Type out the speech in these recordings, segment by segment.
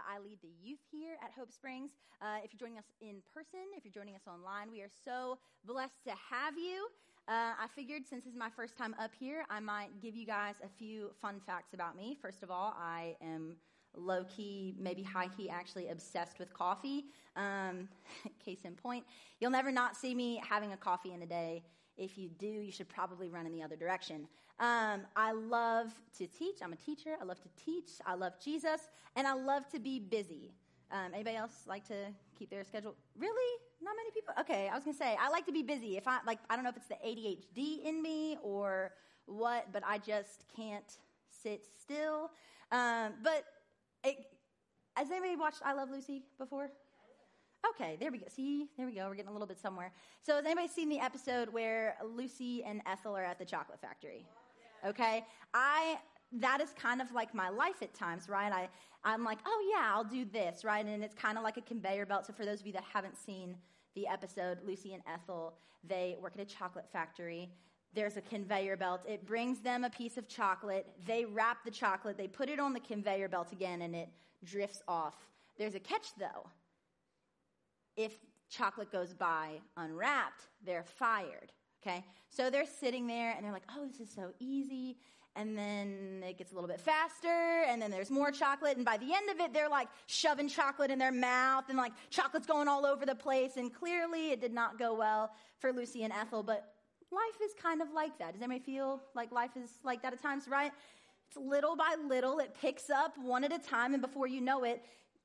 Uh, I lead the youth here at Hope Springs. Uh, if you're joining us in person, if you're joining us online, we are so blessed to have you. Uh, I figured since this is my first time up here, I might give you guys a few fun facts about me. First of all, I am low key, maybe high key, actually obsessed with coffee. Um, case in point, you'll never not see me having a coffee in a day. If you do, you should probably run in the other direction. Um, I love to teach. I'm a teacher. I love to teach. I love Jesus, and I love to be busy. Um, anybody else like to keep their schedule? Really? Not many people. Okay, I was gonna say I like to be busy. If I like, I don't know if it's the ADHD in me or what, but I just can't sit still. Um, but it, has anybody watched I Love Lucy before? Okay, there we go. See, there we go. We're getting a little bit somewhere. So, has anybody seen the episode where Lucy and Ethel are at the chocolate factory? Okay, I that is kind of like my life at times, right? I I'm like, oh yeah, I'll do this, right? And it's kind of like a conveyor belt. So, for those of you that haven't seen the episode, Lucy and Ethel, they work at a chocolate factory. There's a conveyor belt. It brings them a piece of chocolate. They wrap the chocolate. They put it on the conveyor belt again, and it drifts off. There's a catch though if chocolate goes by unwrapped, they're fired. Okay? So they're sitting there and they're like, oh, this is so easy. And then it gets a little bit faster, and then there's more chocolate. And by the end of it, they're like shoving chocolate in their mouth, and like chocolate's going all over the place. And clearly, it did not go well for Lucy and Ethel, but life is kind of like that. Does anybody feel like life is like that at times, right? It's little by little, it picks up one at a time, and before you know it,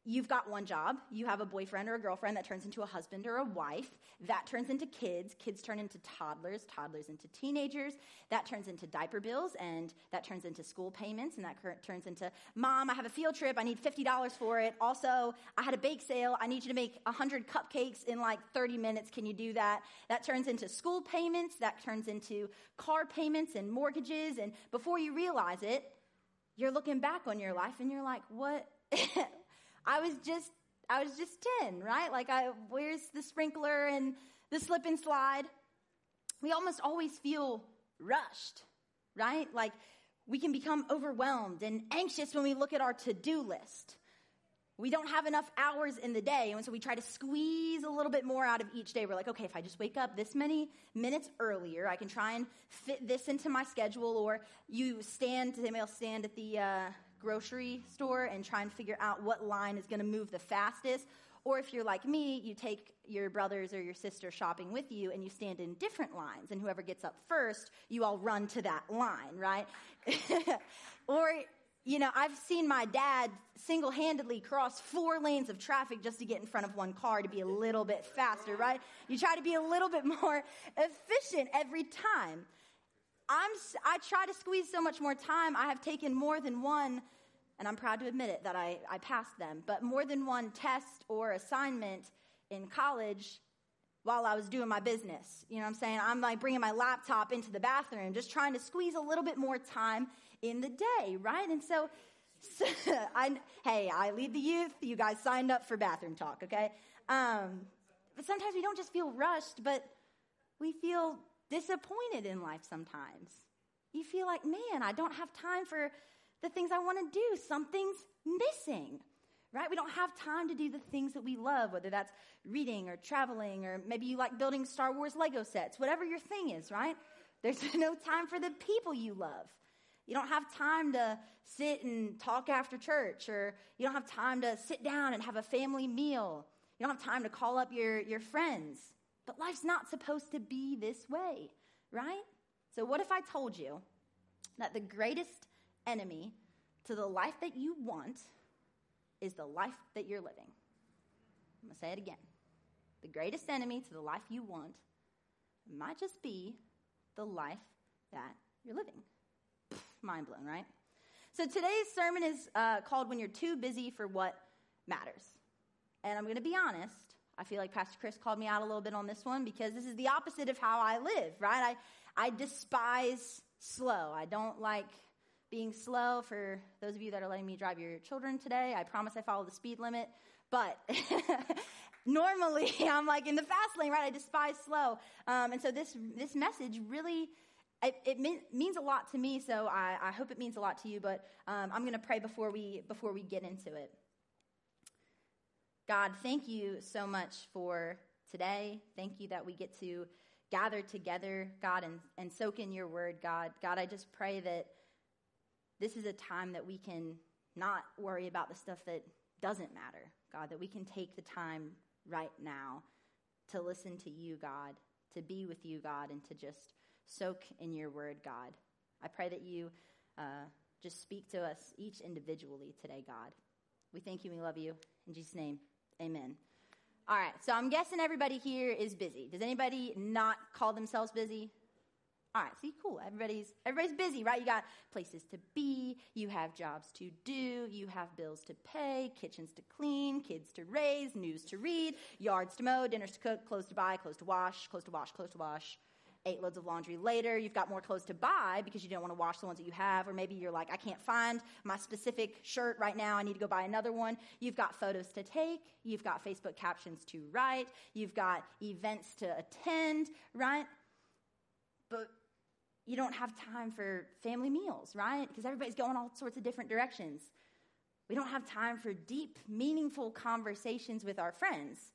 You've got one job. You have a boyfriend or a girlfriend that turns into a husband or a wife. That turns into kids. Kids turn into toddlers. Toddlers into teenagers. That turns into diaper bills and that turns into school payments and that turns into, mom, I have a field trip. I need $50 for it. Also, I had a bake sale. I need you to make 100 cupcakes in like 30 minutes. Can you do that? That turns into school payments. That turns into car payments and mortgages. And before you realize it, you're looking back on your life and you're like, what? I was just, I was just 10, right? Like I, where's the sprinkler and the slip and slide? We almost always feel rushed, right? Like we can become overwhelmed and anxious when we look at our to-do list. We don't have enough hours in the day, and so we try to squeeze a little bit more out of each day. We're like, okay, if I just wake up this many minutes earlier, I can try and fit this into my schedule. Or you stand, they may stand at the uh, grocery store and try and figure out what line is going to move the fastest. Or if you're like me, you take your brothers or your sister shopping with you and you stand in different lines, and whoever gets up first, you all run to that line, right? or you know, I've seen my dad single handedly cross four lanes of traffic just to get in front of one car to be a little bit faster, right? You try to be a little bit more efficient every time. I'm, I try to squeeze so much more time. I have taken more than one, and I'm proud to admit it that I, I passed them, but more than one test or assignment in college while I was doing my business. You know what I'm saying? I'm like bringing my laptop into the bathroom, just trying to squeeze a little bit more time in the day, right? And so, so I, hey, I lead the youth. You guys signed up for bathroom talk, okay? Um, but sometimes we don't just feel rushed, but we feel disappointed in life sometimes. You feel like, man, I don't have time for the things I want to do. Something's missing, right? We don't have time to do the things that we love, whether that's reading or traveling, or maybe you like building Star Wars Lego sets, whatever your thing is, right? There's no time for the people you love. You don't have time to sit and talk after church, or you don't have time to sit down and have a family meal. You don't have time to call up your, your friends. But life's not supposed to be this way, right? So, what if I told you that the greatest enemy to the life that you want is the life that you're living? I'm going to say it again. The greatest enemy to the life you want might just be the life that you're living. mind blown, right? So today's sermon is uh, called When You're Too Busy for What Matters. And I'm going to be honest, I feel like Pastor Chris called me out a little bit on this one because this is the opposite of how I live, right? I, I despise slow. I don't like being slow. For those of you that are letting me drive your children today, I promise I follow the speed limit. But normally I'm like in the fast lane, right? I despise slow. Um, and so this, this message really it, it mean, means a lot to me, so I, I, hope it means a lot to you. But um, I'm going to pray before we before we get into it. God, thank you so much for today. Thank you that we get to gather together, God, and, and soak in your word, God. God, I just pray that this is a time that we can not worry about the stuff that doesn't matter, God, that we can take the time right now to listen to you, God, to be with you, God, and to just soak in your word, God. I pray that you uh, just speak to us each individually today, God. We thank you. We love you. In Jesus' name, amen. All right, so I'm guessing everybody here is busy. Does anybody not call themselves busy? All right, see, cool. Everybody's everybody's busy, right? You got places to be, you have jobs to do, you have bills to pay, kitchens to clean, kids to raise, news to read, yards to mow, dinners to cook, clothes to buy, clothes to wash, clothes to wash, clothes to wash eight loads of laundry later, you've got more clothes to buy because you don't want to wash the ones that you have, or maybe you're like, I can't find my specific shirt right now, I need to go buy another one. You've got photos to take, you've got Facebook captions to write, you've got events to attend, right? But you don't have time for family meals, right? Because everybody's going all sorts of different directions. We don't have time for deep, meaningful conversations with our friends.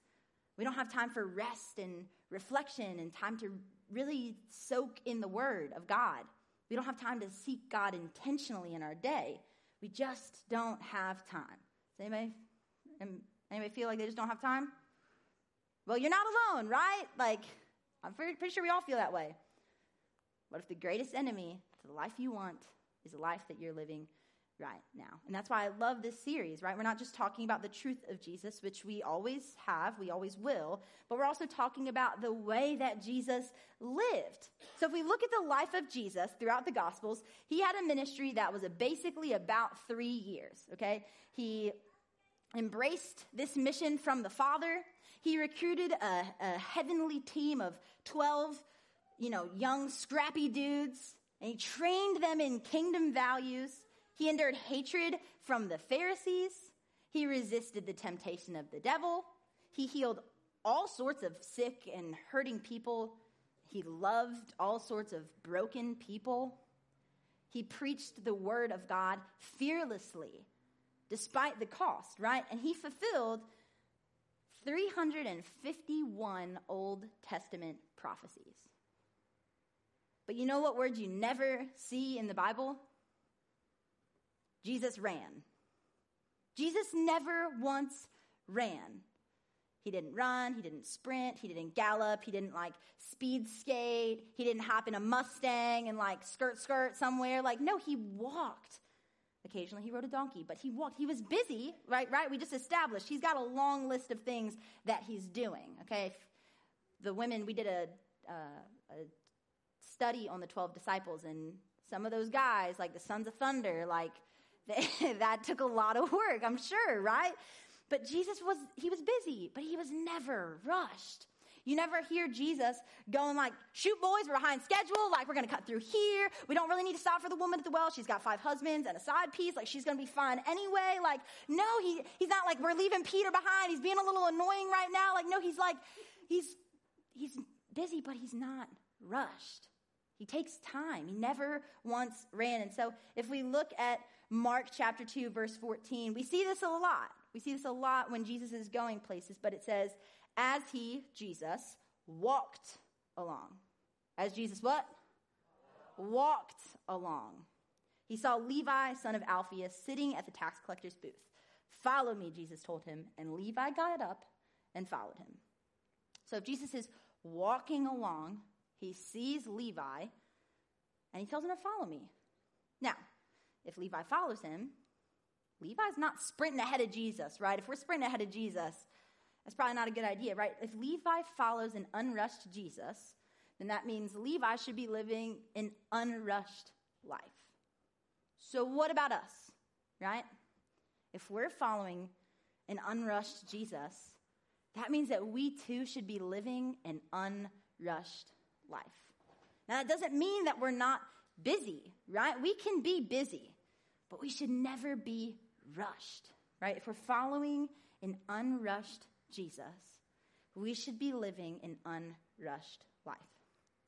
We don't have time for rest and reflection and time to really soak in the Word of God. We don't have time to seek God intentionally in our day. We just don't have time. Does anybody, um, anybody feel like they just don't have time? Well, you're not alone, right? Like, I'm pretty, pretty sure we all feel that way. What if the greatest enemy to the life you want is the life that you're living right now. And that's why I love this series, right? We're not just talking about the truth of Jesus, which we always have, we always will, but we're also talking about the way that Jesus lived. So if we look at the life of Jesus throughout the Gospels, he had a ministry that was basically about three years, okay? He embraced this mission from the Father. He recruited a, a heavenly team of 12, you know, young, scrappy dudes, and he trained them in kingdom values. He endured hatred from the Pharisees. He resisted the temptation of the devil. He healed all sorts of sick and hurting people. He loved all sorts of broken people. He preached the word of God fearlessly, despite the cost, right? And he fulfilled 351 Old Testament prophecies. But you know what word you never see in the Bible? Jesus ran. Jesus never once ran. He didn't run, he didn't sprint, he didn't gallop, he didn't like speed skate, he didn't hop in a Mustang and like skirt skirt somewhere. Like, no, he walked. Occasionally he rode a donkey, but he walked. He was busy, right? Right? We just established he's got a long list of things that he's doing. Okay, the women we did a, uh, a study on the twelve disciples, and some of those guys, like the sons of thunder, like that took a lot of work, I'm sure, right? But Jesus was, he was busy, but he was never rushed. You never hear Jesus going like, shoot boys, we're behind schedule, like we're gonna cut through here. We don't really need to stop for the woman at the well. She's got five husbands and a side piece, like she's gonna be fine anyway. Like, no, he, he's not like, we're leaving Peter behind. He's being a little annoying right now. Like, no, he's like, he's, he's busy, but he's not rushed. He takes time. He never once ran. And so if we look at Mark chapter 2, verse 14. We see this a lot. We see this a lot when Jesus is going places, but it says, as he, Jesus, walked along. As Jesus what? Walked along. He saw Levi, son of Alphaeus, sitting at the tax collector's booth. Follow me, Jesus told him, and Levi got up and followed him. So if Jesus is walking along, he sees Levi, and he tells him to follow me. Now, if Levi follows him, Levi's not sprinting ahead of Jesus, right? If we're sprinting ahead of Jesus, that's probably not a good idea, right? If Levi follows an unrushed Jesus, then that means Levi should be living an unrushed life. So, what about us, right? If we're following an unrushed Jesus, that means that we too should be living an unrushed life. Now, that doesn't mean that we're not busy, right? We can be busy, but we should never be rushed, right? If we're following an unrushed Jesus, we should be living an unrushed life.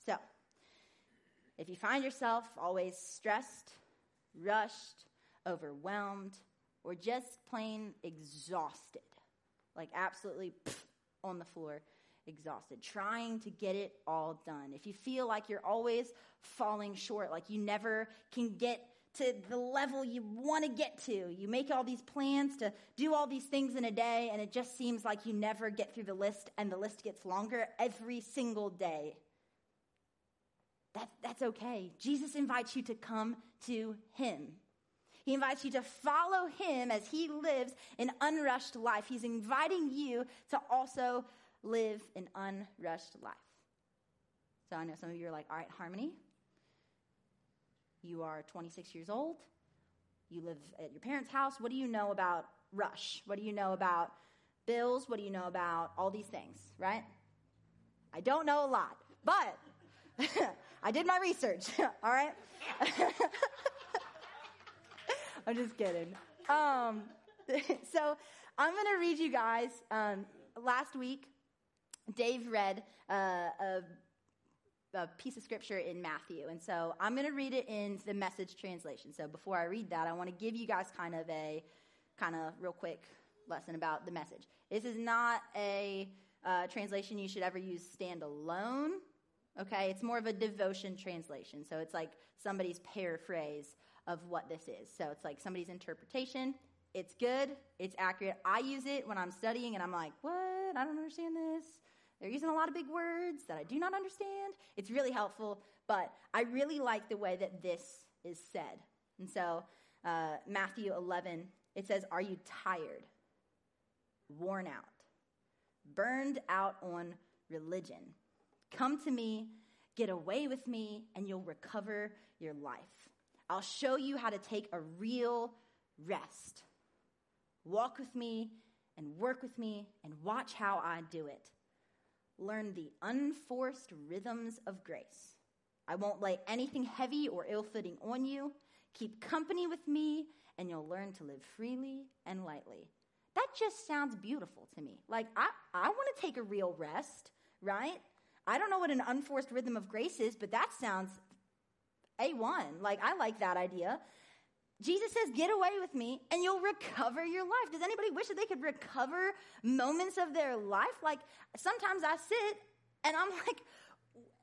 So, If you find yourself always stressed, rushed, overwhelmed, or just plain exhausted, like absolutely on the floor, exhausted, trying to get it all done. If you feel like you're always falling short, like you never can get to the level you want to get to, you make all these plans to do all these things in a day, and it just seems like you never get through the list, and the list gets longer every single day. That, that's okay. Jesus invites you to come to Him. He invites you to follow Him as He lives an unrushed life. He's inviting you to also live an unrushed life. So I know some of you are like, all right, Harmony, you are 26 years old. You live at your parents' house. What do you know about rush? What do you know about bills? What do you know about all these things, right? I don't know a lot, but I did my research, all right? I'm just kidding. Um, so I'm going to read you guys. Um, last week, Dave read uh, a, a, piece of scripture in Matthew. And so I'm going to read it in the message translation. So before I read that, I want to give you guys kind of a kind of real quick lesson about the message. This is not a uh, translation you should ever use standalone. Okay, it's more of a devotion translation. So it's like somebody's paraphrase of what this is. So it's like somebody's interpretation. It's good, it's accurate. I use it when I'm studying and I'm like, what? I don't understand this. They're using a lot of big words that I do not understand. It's really helpful, but I really like the way that this is said. And so, uh, Matthew 11, it says, Are you tired, worn out, burned out on religion? Come to me, get away with me, and you'll recover your life. I'll show you how to take a real rest. Walk with me and work with me and watch how I do it. Learn the unforced rhythms of grace. I won't lay anything heavy or ill fitting on you. Keep company with me, and you'll learn to live freely and lightly. That just sounds beautiful to me. Like, I, I want to take a real rest, right? I don't know what an unforced rhythm of grace is, but that sounds A1. Like, I like that idea. Jesus says, Get away with me and you'll recover your life. Does anybody wish that they could recover moments of their life? Like, sometimes I sit and I'm like,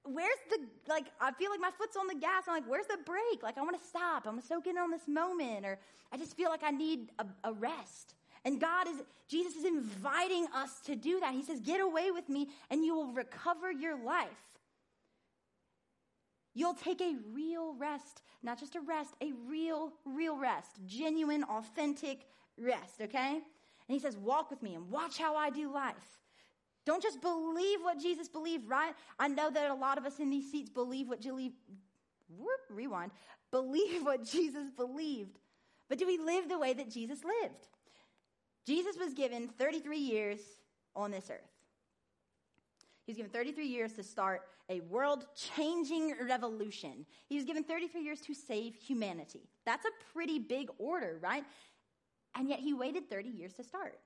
Where's the, like, I feel like my foot's on the gas. I'm like, Where's the brake? Like, I want to stop. I want to soak in on this moment. Or I just feel like I need a, a rest. And God is, Jesus is inviting us to do that. He says, Get away with me and you will recover your life. You'll take a real rest, not just a rest, a real, real rest, genuine, authentic rest, okay? And he says, Walk with me and watch how I do life. Don't just believe what Jesus believed, right? I know that a lot of us in these seats believe what believe, rewind, believe what Jesus believed. But do we live the way that Jesus lived? Jesus was given 33 years on this earth. He was given 33 years to start a world changing revolution. He was given 33 years to save humanity. That's a pretty big order, right? And yet he waited 30 years to start.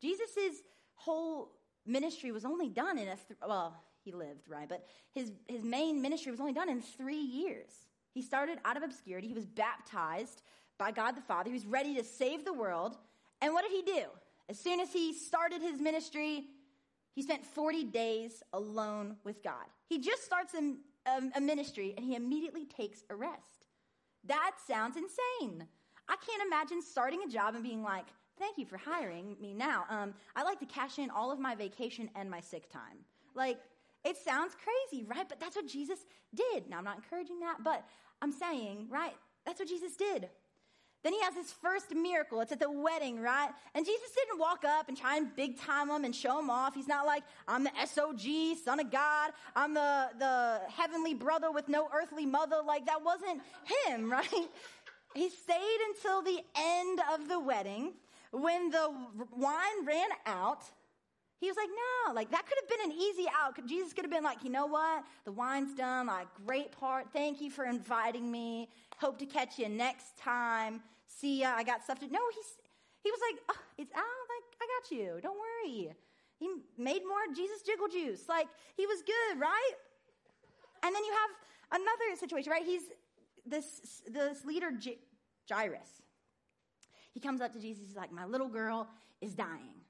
Jesus' whole ministry was only done in a, th- well, he lived, right? But his, his main ministry was only done in three years. He started out of obscurity. He was baptized by God the Father. He was ready to save the world. And what did he do? As soon as he started his ministry, he spent 40 days alone with God. He just starts a, a, a, ministry and he immediately takes a rest. That sounds insane. I can't imagine starting a job and being like, thank you for hiring me now. Um, I like to cash in all of my vacation and my sick time. Like, it sounds crazy, right? But that's what Jesus did. Now, I'm not encouraging that, but I'm saying, right? That's what Jesus did. Then he has his first miracle. It's at the wedding, right? And Jesus didn't walk up and try and big time him and show him off. He's not like, I'm the SOG, son of God. I'm the, the heavenly brother with no earthly mother. Like that wasn't him, right? He stayed until the end of the wedding. When the wine ran out, he was like, no, like that could have been an easy out. Jesus could have been like, you know what? The wine's done. Like, great part. Thank you for inviting me. Hope to catch you next time. See ya. I got stuff to. No, he's he was like, oh, it's out. Like, I got you. Don't worry. He made more Jesus jiggle juice. Like, he was good, right? And then you have another situation, right? He's this, this leader, J- Jairus. He comes up to Jesus. He's like, My little girl is dying.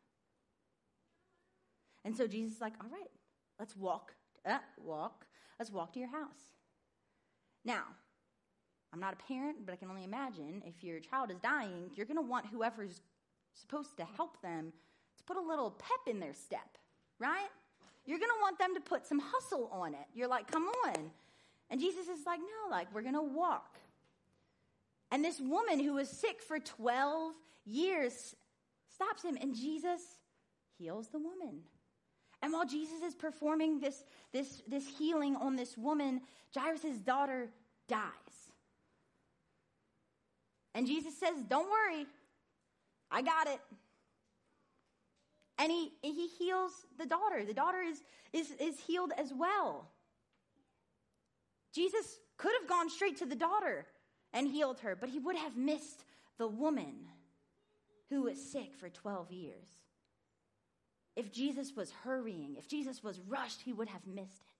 And so Jesus is like, All right, let's walk, uh, walk, let's walk to your house. Now, I'm not a parent, but I can only imagine if your child is dying, you're going to want whoever's supposed to help them to put a little pep in their step, right? You're going to want them to put some hustle on it. You're like, come on. And Jesus is like, no, like, we're going to walk. And this woman who was sick for 12 years stops him, and Jesus heals the woman. And while Jesus is performing this, this, this healing on this woman, Jairus' daughter dies. And Jesus says, Don't worry, I got it. And he, he heals the daughter. The daughter is, is, is healed as well. Jesus could have gone straight to the daughter and healed her, but he would have missed the woman who was sick for 12 years. If Jesus was hurrying, if Jesus was rushed, he would have missed it.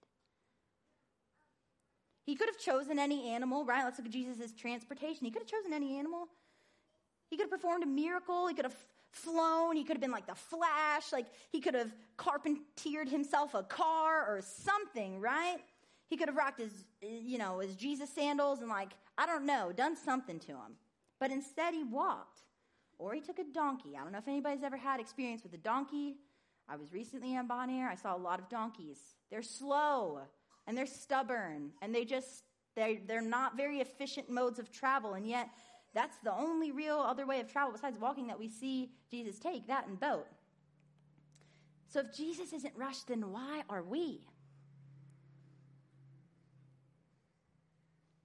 He could have chosen any animal, right? Let's look at Jesus' transportation. He could have chosen any animal. He could have performed a miracle. He could have flown. He could have been like the Flash. Like he could have carpentered himself a car or something, right? He could have rocked his, you know, his Jesus sandals and like, I don't know, done something to him. But instead he walked. Or he took a donkey. I don't know if anybody's ever had experience with a donkey. I was recently on Bonaire. I saw a lot of donkeys. They're slow and they're stubborn and they just, they're, they're not very efficient modes of travel. And yet that's the only real other way of travel besides walking that we see Jesus take, that and boat. So if Jesus isn't rushed, then why are we?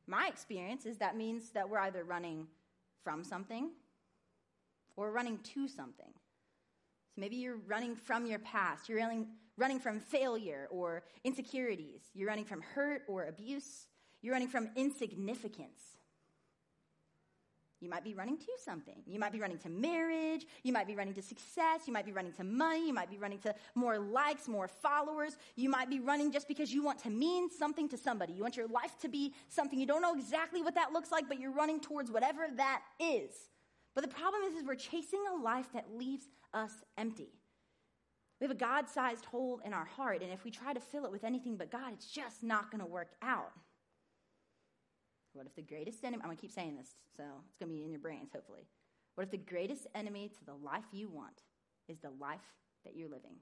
My experience is that means that we're either running from something or running to something. So maybe you're running from your past, you're running, running from failure or insecurities, you're running from hurt or abuse, you're running from insignificance. You might be running to something. You might be running to marriage. You might be running to success. You might be running to money. You might be running to more likes, more followers. You might be running just because you want to mean something to somebody. You want your life to be something. You don't know exactly what that looks like, but you're running towards whatever that is. But the problem is, is we're chasing a life that leaves us empty. We have a God sized hole in our heart, and if we try to fill it with anything but God, it's just not going to work out. What if the greatest enemy, I'm going to keep saying this, so it's going to be in your brains, hopefully. What if the greatest enemy to the life you want is the life that you're living?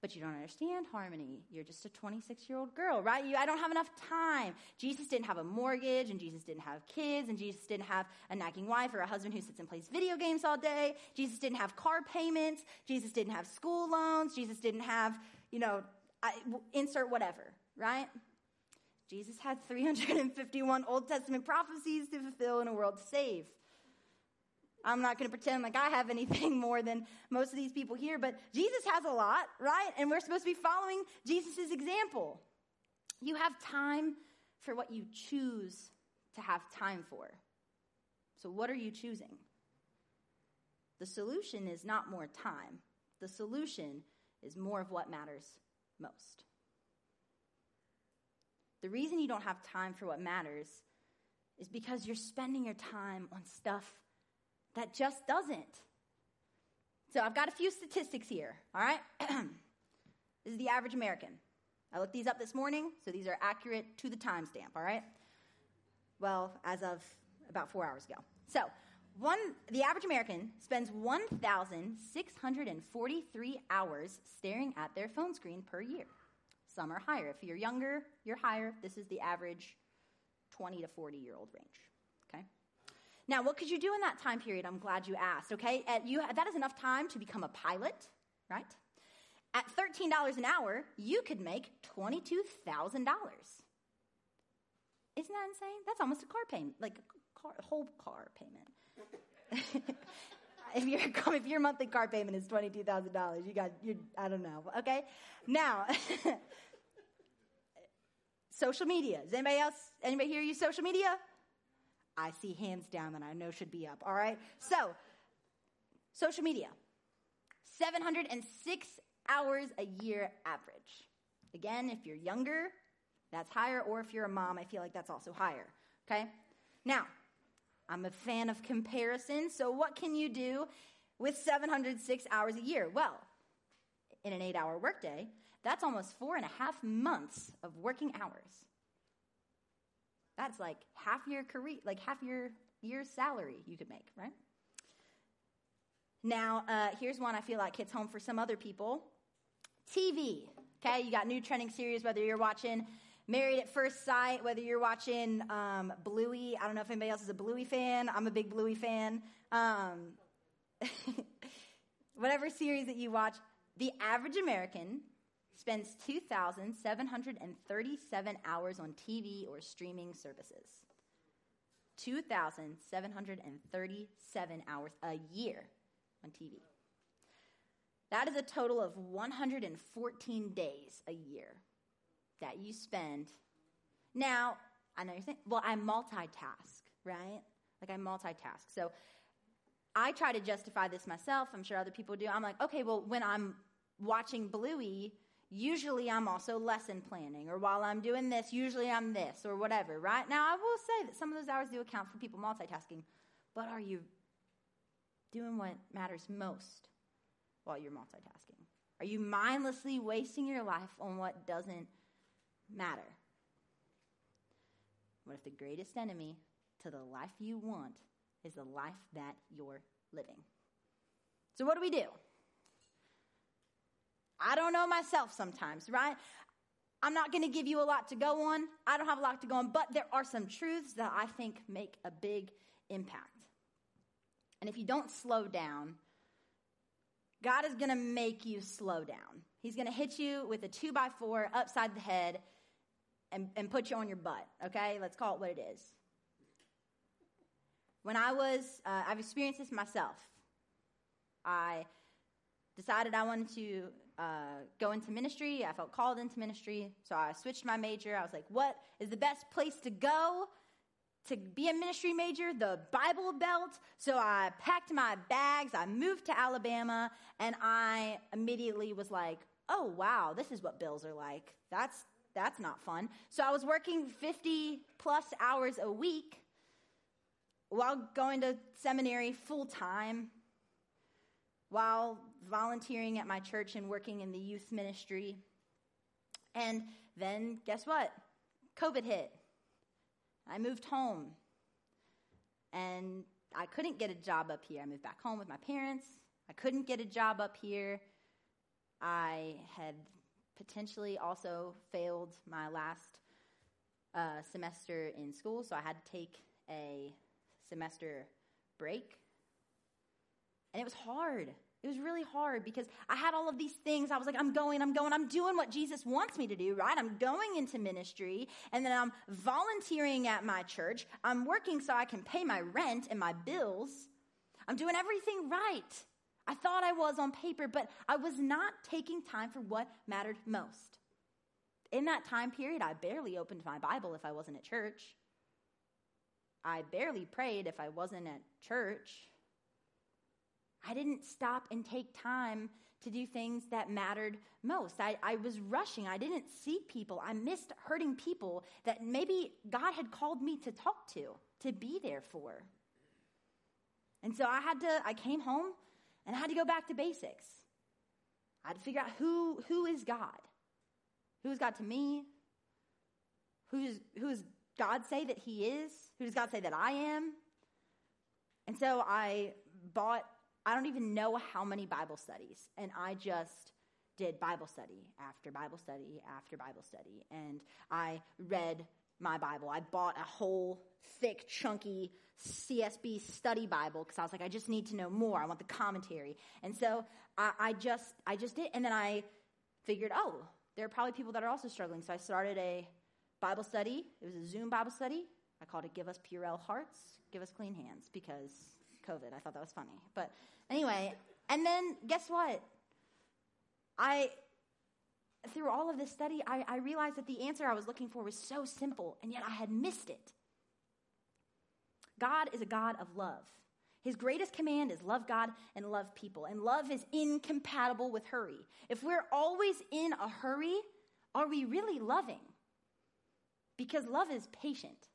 But you don't understand harmony. You're just a 26 year old girl, right? You, I don't have enough time. Jesus didn't have a mortgage, and Jesus didn't have kids, and Jesus didn't have a nagging wife or a husband who sits and plays video games all day. Jesus didn't have car payments. Jesus didn't have school loans. Jesus didn't have, you know, I, insert whatever, right? Jesus had 351 Old Testament prophecies to fulfill in a world save. I'm not going to pretend like I have anything more than most of these people here, but Jesus has a lot, right? And we're supposed to be following Jesus' example. You have time for what you choose to have time for. So, what are you choosing? The solution is not more time, the solution is more of what matters most. The reason you don't have time for what matters is because you're spending your time on stuff that just doesn't. So I've got a few statistics here, all right? this is the average American. I looked these up this morning, so these are accurate to the timestamp, all right? Well, as of about four hours ago. So, one, the average American spends 1,643 hours staring at their phone screen per year. Some are higher. If you're younger, you're higher. This is the average 20 to 40 year old range. Now, what could you do in that time period? I'm glad you asked. Okay? You, that is enough time to become a pilot, right? At $13 an hour, you could make $22,000. Isn't that insane? That's almost a car payment, like a, car, whole car payment. if your if your monthly car payment is twenty two thousand dollars, you got you. I don't know. Okay, now Social media. Does anybody else, anybody here use social media? I see hands down that I know should be up. All right. So, social media 706 hours a year average. Again, if you're younger, That's higher, or if you're a mom, I feel like that's also higher. Okay? Now, I'm a fan of comparison, so what can you do with 706 hours a year? Well, in an eight hour workday, that's almost four and a half months of working hours. That's like half your career, like half your year's salary you could make, right? Now, uh, here's one I feel like hits home for some other people TV. Okay, you got new trending series, whether you're watching Married at First Sight, whether you're watching um, Bluey. I don't know if anybody else is a Bluey fan. I'm a big Bluey fan. Um, whatever series that you watch, the average American spends 2,737 hours on TV or streaming services. 2,737 hours a year on TV. That is a total of 114 days a year that you spend. Now, I know you're saying, well, I multitask, right? Like I multitask. So I try to justify this myself. I'm sure other people do. I'm like, okay, well, when I'm watching Bluey, usually I'm also lesson planning, or while I'm doing this, usually I'm this, or whatever, right? Now, I will say that some of those hours do account for people multitasking, but are you doing what matters most while you're multitasking? Are you mindlessly wasting your life on what doesn't matter? What if the greatest enemy to the life you want is the life that you're living? So, what do we do? I don't know myself sometimes, right? I'm not going to give you a lot to go on. I don't have a lot to go on, but there are some truths that I think make a big impact. And if you don't slow down, God is going to make you slow down. He's going to hit you with a two by four upside the head and, and put you on your butt, okay? Let's call it what it is. When I was, uh, I've experienced this myself. I decided I wanted to uh, go into ministry. I felt called into ministry. So I switched my major. I was like, what is the best place to go to be a ministry major? The Bible Belt. So I packed my bags. I moved to Alabama. And I immediately was like, oh, wow, this is what bills are like. That's, that's not fun. So I was working 50 plus hours a week while going to seminary full time while volunteering at my church and working in the youth ministry. And then, guess what? COVID hit. I moved home. And I couldn't get a job up here. I moved back home with my parents. I couldn't get a job up here. I had potentially also failed my last uh, semester in school, so I had to take a semester break and it was hard. It was really hard because I had all of these things. I was like, I'm going, I'm going, I'm doing what Jesus wants me to do, right? I'm going into ministry and then I'm volunteering at my church. I'm working so I can pay my rent and my bills. I'm doing everything right. I thought I was on paper, but I was not taking time for what mattered most. In that time period, I barely opened my Bible if I wasn't at church. I barely prayed if I wasn't at church. I didn't stop and take time to do things that mattered most. I, I was rushing. I didn't see people. I missed hurting people that maybe God had called me to talk to, to be there for. And so I had to, I came home and I had to go back to basics. I had to figure out who, who is God? Who is God to me? Who's, who does God say that He is? Who does God say that I am? And so I bought I don't even know how many Bible studies. And I just did Bible study after Bible study after Bible study. And I read my Bible. I bought a whole thick, chunky CSB study Bible because I was like, I just need to know more. I want the commentary. And so I, I just I just did. And then I figured, oh, there are probably people that are also struggling. So I started a Bible study. It was a Zoom Bible study. I called it Give Us Purell Hearts, Give Us Clean Hands because COVID. I thought that was funny. But anyway, and then guess what? I, through all of this study, I, I realized that the answer I was looking for was so simple, and yet I had missed it. God is a God of love. His greatest command is love God and love people. And love is incompatible with hurry. If we're always in a hurry, are we really loving? because love is patient.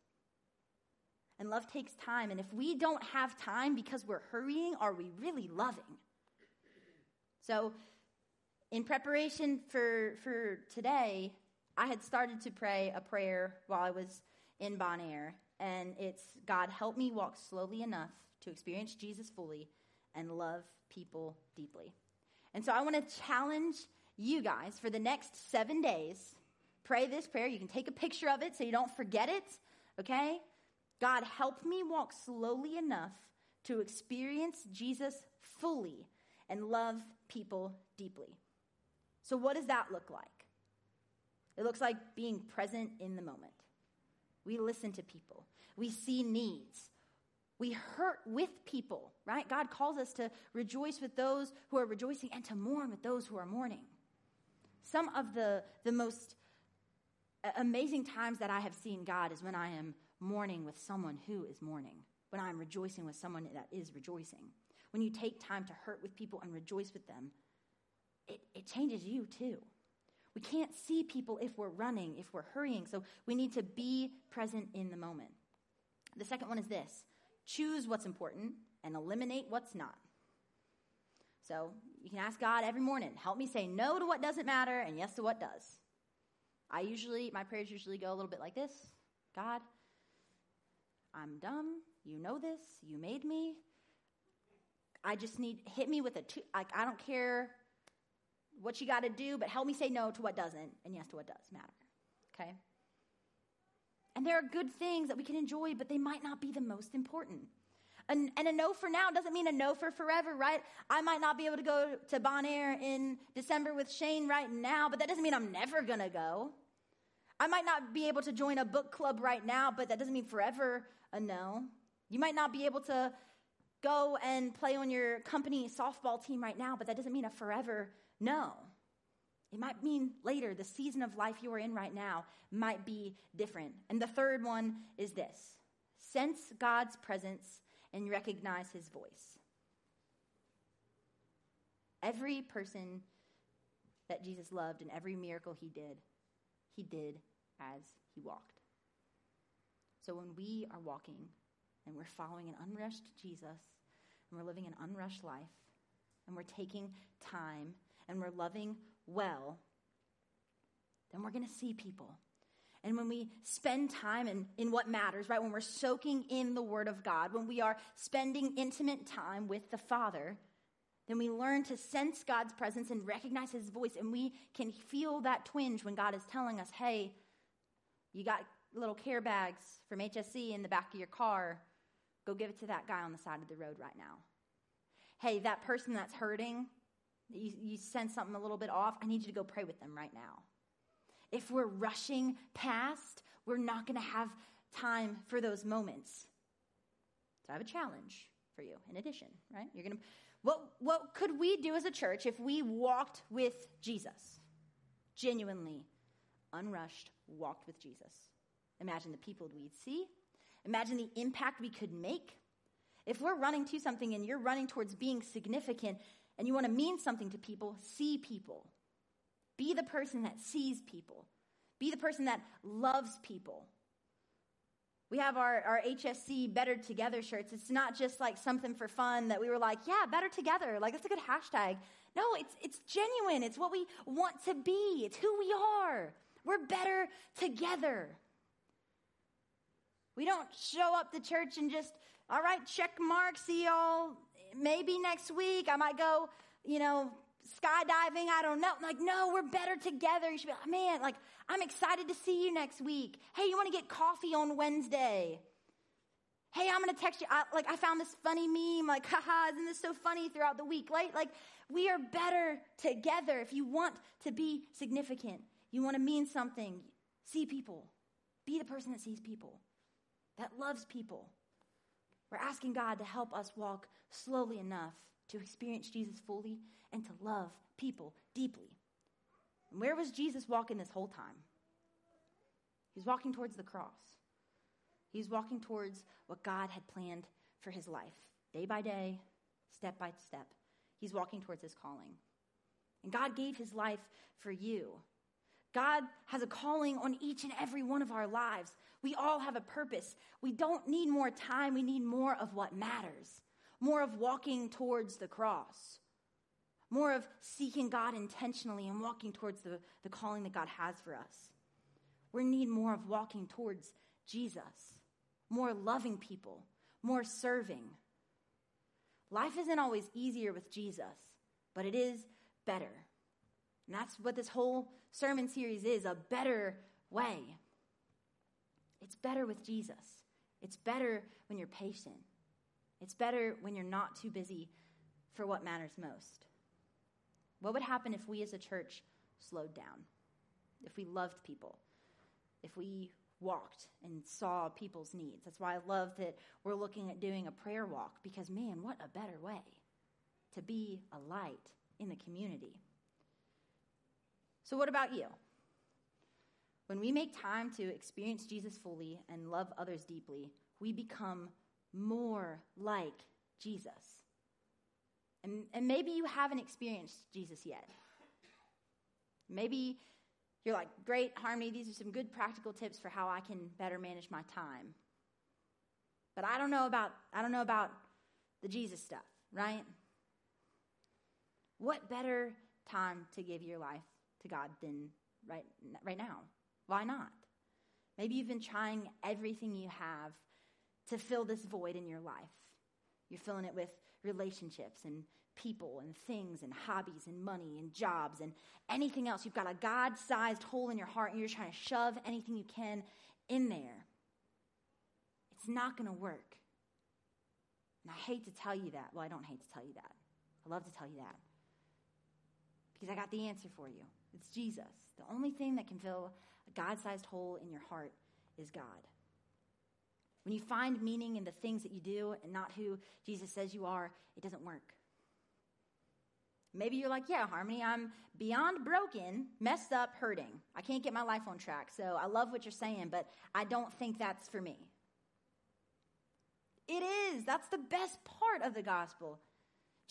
And love takes time. And if we don't have time because we're hurrying, are we really loving? So, in preparation for, for today, I had started to pray a prayer while I was in Bonaire. And it's God, help me walk slowly enough to experience Jesus fully and love people deeply. And so I want to challenge you guys for the next seven days. Pray this prayer. You can take a picture of it so you don't forget it, okay? God, help me walk slowly enough to experience Jesus fully and love people deeply. So, what does that look like? It looks like being present in the moment. We listen to people, we see needs, we hurt with people, right? God calls us to rejoice with those who are rejoicing and to mourn with those who are mourning. Some of the, the most uh, amazing times that I have seen God is when I am mourning with someone who is mourning, when I'm rejoicing with someone that is rejoicing. When you take time to hurt with people and rejoice with them, it, it changes you too. We can't see people if we're running, if we're hurrying, so we need to be present in the moment. The second one is this choose what's important and eliminate what's not. So you can ask God every morning, help me say no to what doesn't matter and yes to what does. I usually, my prayers usually go a little bit like this God, I'm dumb. You know this. You made me. I just need, hit me with a two, like, I don't care what you got to do, but help me say no to what doesn't and yes to what does matter. Okay? And there are good things that we can enjoy, but they might not be the most important. And, and, a no for now doesn't mean a no for forever, right? I might not be able to go to Bonaire in December with Shane right now, but that doesn't mean I'm never going to go. I might not be able to join a book club right now, but that doesn't mean forever a no. You might not be able to go and play on your company softball team right now, but that doesn't mean a forever no. It might mean later, the season of life you are in right now might be different. And the third one is this sense God's presence and recognize his voice. Every person that Jesus loved and every miracle he did, he did as he walked. So when we are walking and we're following an unrushed Jesus and we're living an unrushed life and we're taking time and we're loving well, then we're going to see people. And when we spend time in, in what matters, right, when we're soaking in the Word of God, when we are spending intimate time with the Father, then we learn to sense God's presence and recognize His voice. And we can feel that twinge when God is telling us, hey, you got little care bags from HSC in the back of your car. Go give it to that guy on the side of the road right now. Hey, that person that's hurting, you, you sense something a little bit off, I need you to go pray with them right now. If we're rushing past, we're not going to have time for those moments. So I have a challenge for you in addition, right? You're going to what what could we do as a church if we walked with Jesus? Genuinely unrushed walked with Jesus. Imagine the people we'd see. Imagine the impact we could make. If we're running to something and you're running towards being significant, and you want to mean something to people, see people. Be the person that sees people. Be the person that loves people. We have our, our HSC Better Together shirts. It's not just like something for fun that we were like, yeah, better together. Like, that's a good hashtag. No, it's, it's genuine. It's what we want to be, it's who we are. We're better together. We don't show up to church and just, all right, check mark, see y'all maybe next week I might go, you know, skydiving. I don't know. I'm like, no, we're better together. You should be like, man, like, I'm excited to see you next week. Hey, you want to get coffee on Wednesday? Hey, I'm going to text you. I, like, I found this funny meme. Like, haha, isn't this so funny throughout the week? Like, like, we are better together. If you want to be significant, you want to mean something, see people. Be the person that sees people, that loves people. We're asking God to help us walk slowly enough to experience Jesus fully and to love people deeply. And where was Jesus walking this whole time? He's walking towards the cross. He's walking towards what God had planned for his life, day by day, step by step. He's walking towards his calling. And God gave his life for you. God has a calling on each and every one of our lives. We all have a purpose. We don't need more time, we need more of what matters, more of walking towards the cross, more of seeking God intentionally and walking towards the, the calling that God has for us. We need more of walking towards Jesus, more loving people, more serving. Life isn't always easier with Jesus, but it is better. And that's what this whole sermon series is a better way. It's better with Jesus. It's better when you're patient. It's better when you're not too busy for what matters most. What would happen if we as a church slowed down? If we loved people? If we walked and saw people's needs? That's why I love that we're looking at doing a prayer walk because, man, what a better way to be a light in the community. So, what about you? When we make time to experience Jesus fully and love others deeply, we become more like Jesus. And, and maybe you haven't experienced Jesus yet. Maybe you're like, great, Harmony, these are some good practical tips for how I can better manage my time. But I don't know about I don't know about the Jesus stuff, right? What better time to give your life to God than right right now? Why not? Maybe you've been trying everything you have to fill this void in your life. You're filling it with relationships and people and things and hobbies and money and jobs and anything else. You've got a God sized hole in your heart and you're trying to shove anything you can in there. It's not going to work. And I hate to tell you that. Well, I don't hate to tell you that. I love to tell you that. Because I got the answer for you. It's Jesus. The only thing that can fill a God sized hole in your heart is God. When you find meaning in the things that you do and not who Jesus says you are, it doesn't work. Maybe you're like, yeah, Harmony, I'm beyond broken, messed up, hurting. I can't get my life on track. So I love what you're saying, but I don't think that's for me. It is. That's the best part of the gospel.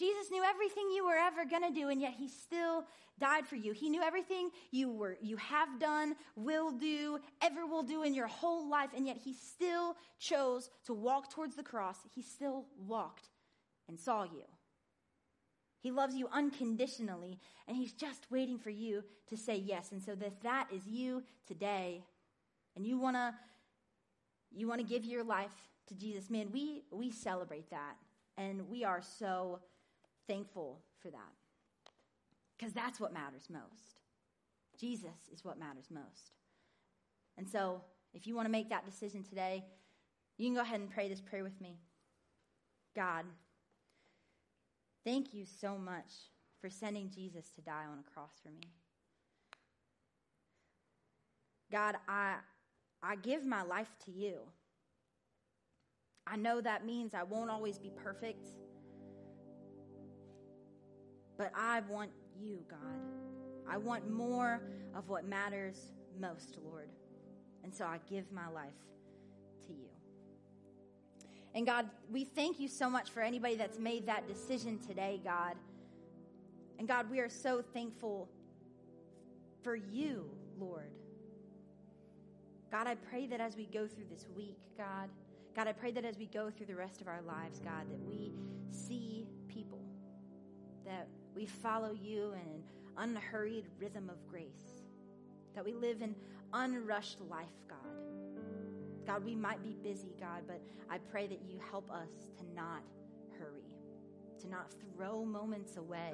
Jesus knew everything you were ever going to do, and yet he still died for you. He knew everything you were, you have done, will do, ever will do in your whole life, and yet he still chose to walk towards the cross. He still walked and saw you. He loves you unconditionally, and He's just waiting for you to say yes. And so, if that is you today, and you want to you want to give your life to Jesus, man, we we celebrate that, and we are so thankful for that because that's what matters most. Jesus is what matters most. And so, if you want to make that decision today, you can go ahead and pray this prayer with me. God, Thank you so much for sending Jesus to die on a cross for me. God, I, I give my life to you. I know that means I won't always be perfect, but I want you, God. I want more of what matters most, Lord. And so I give my life to you. And God, we thank you so much for anybody that's made that decision today, God. And God, we are so thankful for you, Lord. God, I pray that as we go through this week, God, God, I pray that as we go through the rest of our lives, God, that we see people, that we follow you in an unhurried rhythm of grace, that we live an unrushed life, God. God, we might be busy, God, but I pray that you help us to not hurry, to not throw moments away.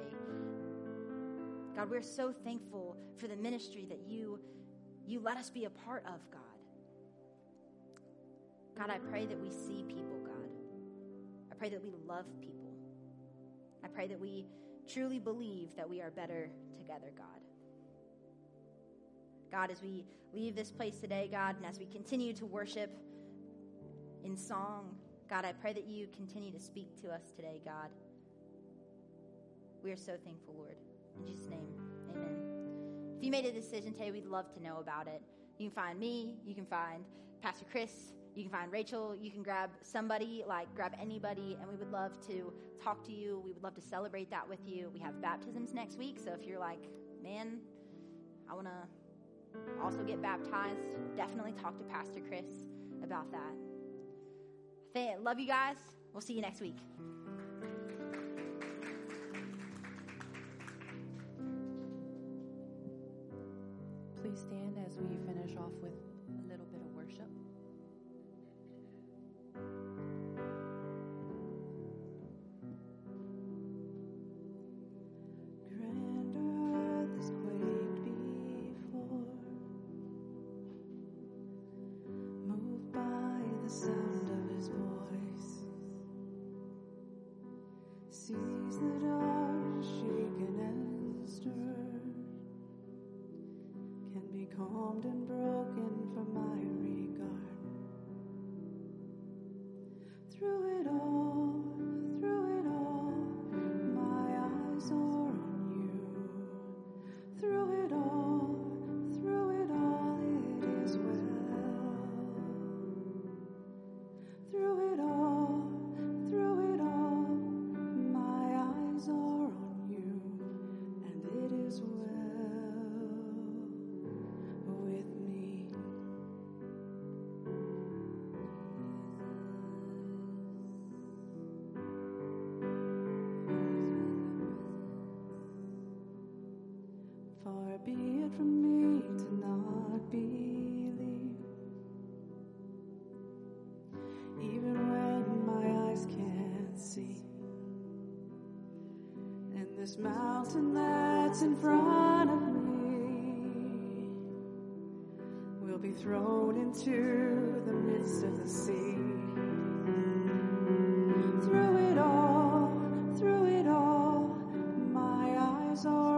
God, we're so thankful for the ministry that you, you let us be a part of, God. God, I pray that we see people, God. I pray that we love people. I pray that we truly believe that we are better together, God. God, as we leave this place today, God, and as we continue to worship in song, God, I pray that you continue to speak to us today, God. We are so thankful, Lord. In Jesus' name, amen. If you made a decision today, we'd love to know about it. You can find me, you can find Pastor Chris, you can find Rachel, you can grab somebody, like grab anybody, and we would love to talk to you. We would love to celebrate that with you. We have baptisms next week, so if you're like, man, I want to also get baptized, definitely talk to Pastor Chris about that. Love you guys. We'll see you next week. Please stand as we finish off with a little bit of worship. Mountain that's in front of me will be thrown into the midst of the sea. Through it all, through it all, my eyes are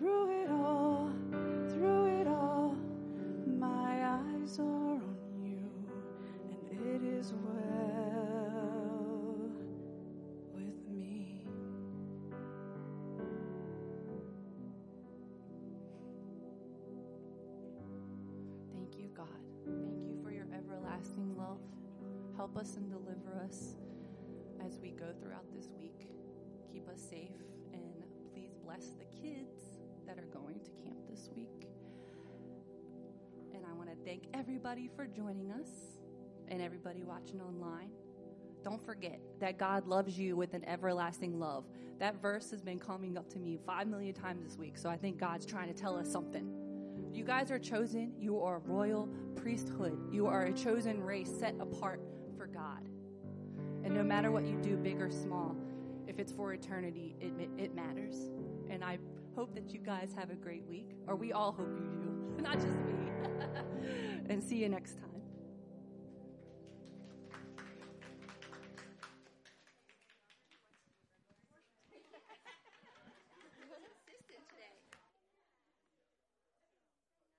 Through it all, through it all, my eyes are on you, and it is well with me. Thank you, God. Thank you for your everlasting love. Help us and deliver us as we go throughout this week. Keep us safe and please bless the kids that are going to camp this week. And I want to thank everybody for joining us and everybody watching online. Don't forget that God loves you with an everlasting love. That verse has been coming up to me five million times this week, so I think God's trying to tell us something. You guys are chosen. You are a royal priesthood. You are a chosen race set apart for God. And no matter what you do, big or small, if it's for eternity, it, it matters. And I hope that you guys have a great week, or we all hope you do, not just me. and see you next time.